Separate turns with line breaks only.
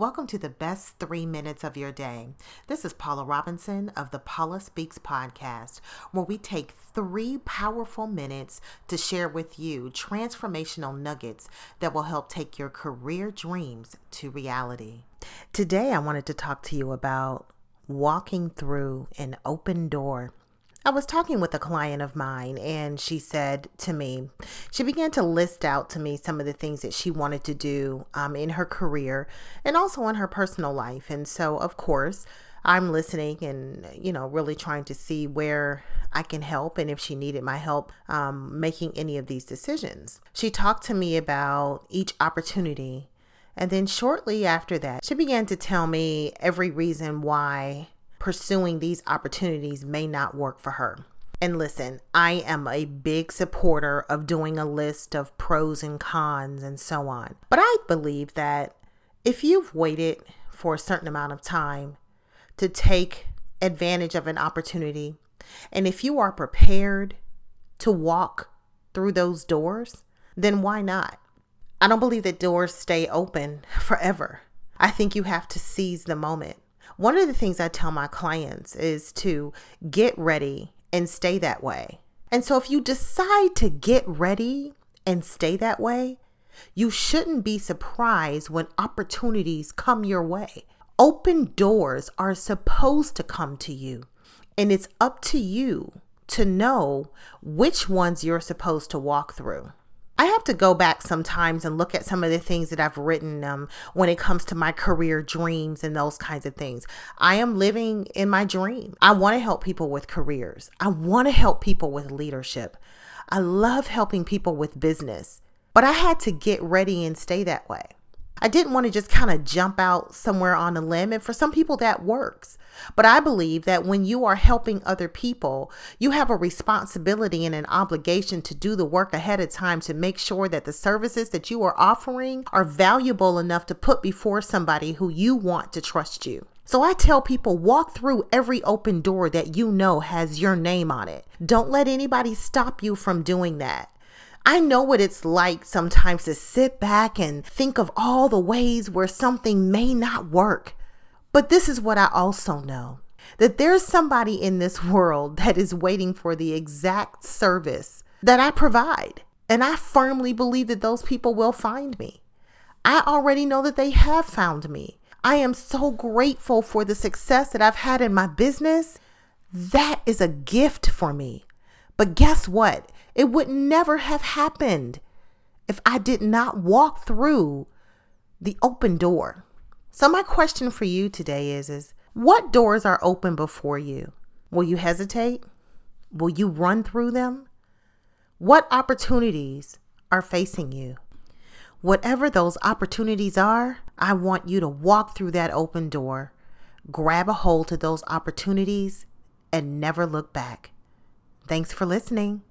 Welcome to the best three minutes of your day. This is Paula Robinson of the Paula Speaks podcast, where we take three powerful minutes to share with you transformational nuggets that will help take your career dreams to reality. Today, I wanted to talk to you about walking through an open door. I was talking with a client of mine, and she said to me, she began to list out to me some of the things that she wanted to do um, in her career and also in her personal life. And so, of course, I'm listening and, you know, really trying to see where I can help and if she needed my help um, making any of these decisions. She talked to me about each opportunity. And then shortly after that, she began to tell me every reason why pursuing these opportunities may not work for her. And listen, I am a big supporter of doing a list of pros and cons and so on. But I believe that if you've waited for a certain amount of time to take advantage of an opportunity, and if you are prepared to walk through those doors, then why not? I don't believe that doors stay open forever. I think you have to seize the moment. One of the things I tell my clients is to get ready and stay that way. And so if you decide to get ready and stay that way, you shouldn't be surprised when opportunities come your way. Open doors are supposed to come to you, and it's up to you to know which ones you're supposed to walk through. I have to go back sometimes and look at some of the things that I've written um, when it comes to my career dreams and those kinds of things. I am living in my dream. I want to help people with careers, I want to help people with leadership. I love helping people with business, but I had to get ready and stay that way. I didn't want to just kind of jump out somewhere on a limb. And for some people, that works. But I believe that when you are helping other people, you have a responsibility and an obligation to do the work ahead of time to make sure that the services that you are offering are valuable enough to put before somebody who you want to trust you. So I tell people walk through every open door that you know has your name on it. Don't let anybody stop you from doing that. I know what it's like sometimes to sit back and think of all the ways where something may not work. But this is what I also know that there's somebody in this world that is waiting for the exact service that I provide. And I firmly believe that those people will find me. I already know that they have found me. I am so grateful for the success that I've had in my business. That is a gift for me. But guess what? It would never have happened if I did not walk through the open door. So my question for you today is is what doors are open before you? Will you hesitate? Will you run through them? What opportunities are facing you? Whatever those opportunities are, I want you to walk through that open door, grab a hold to those opportunities, and never look back. Thanks for listening.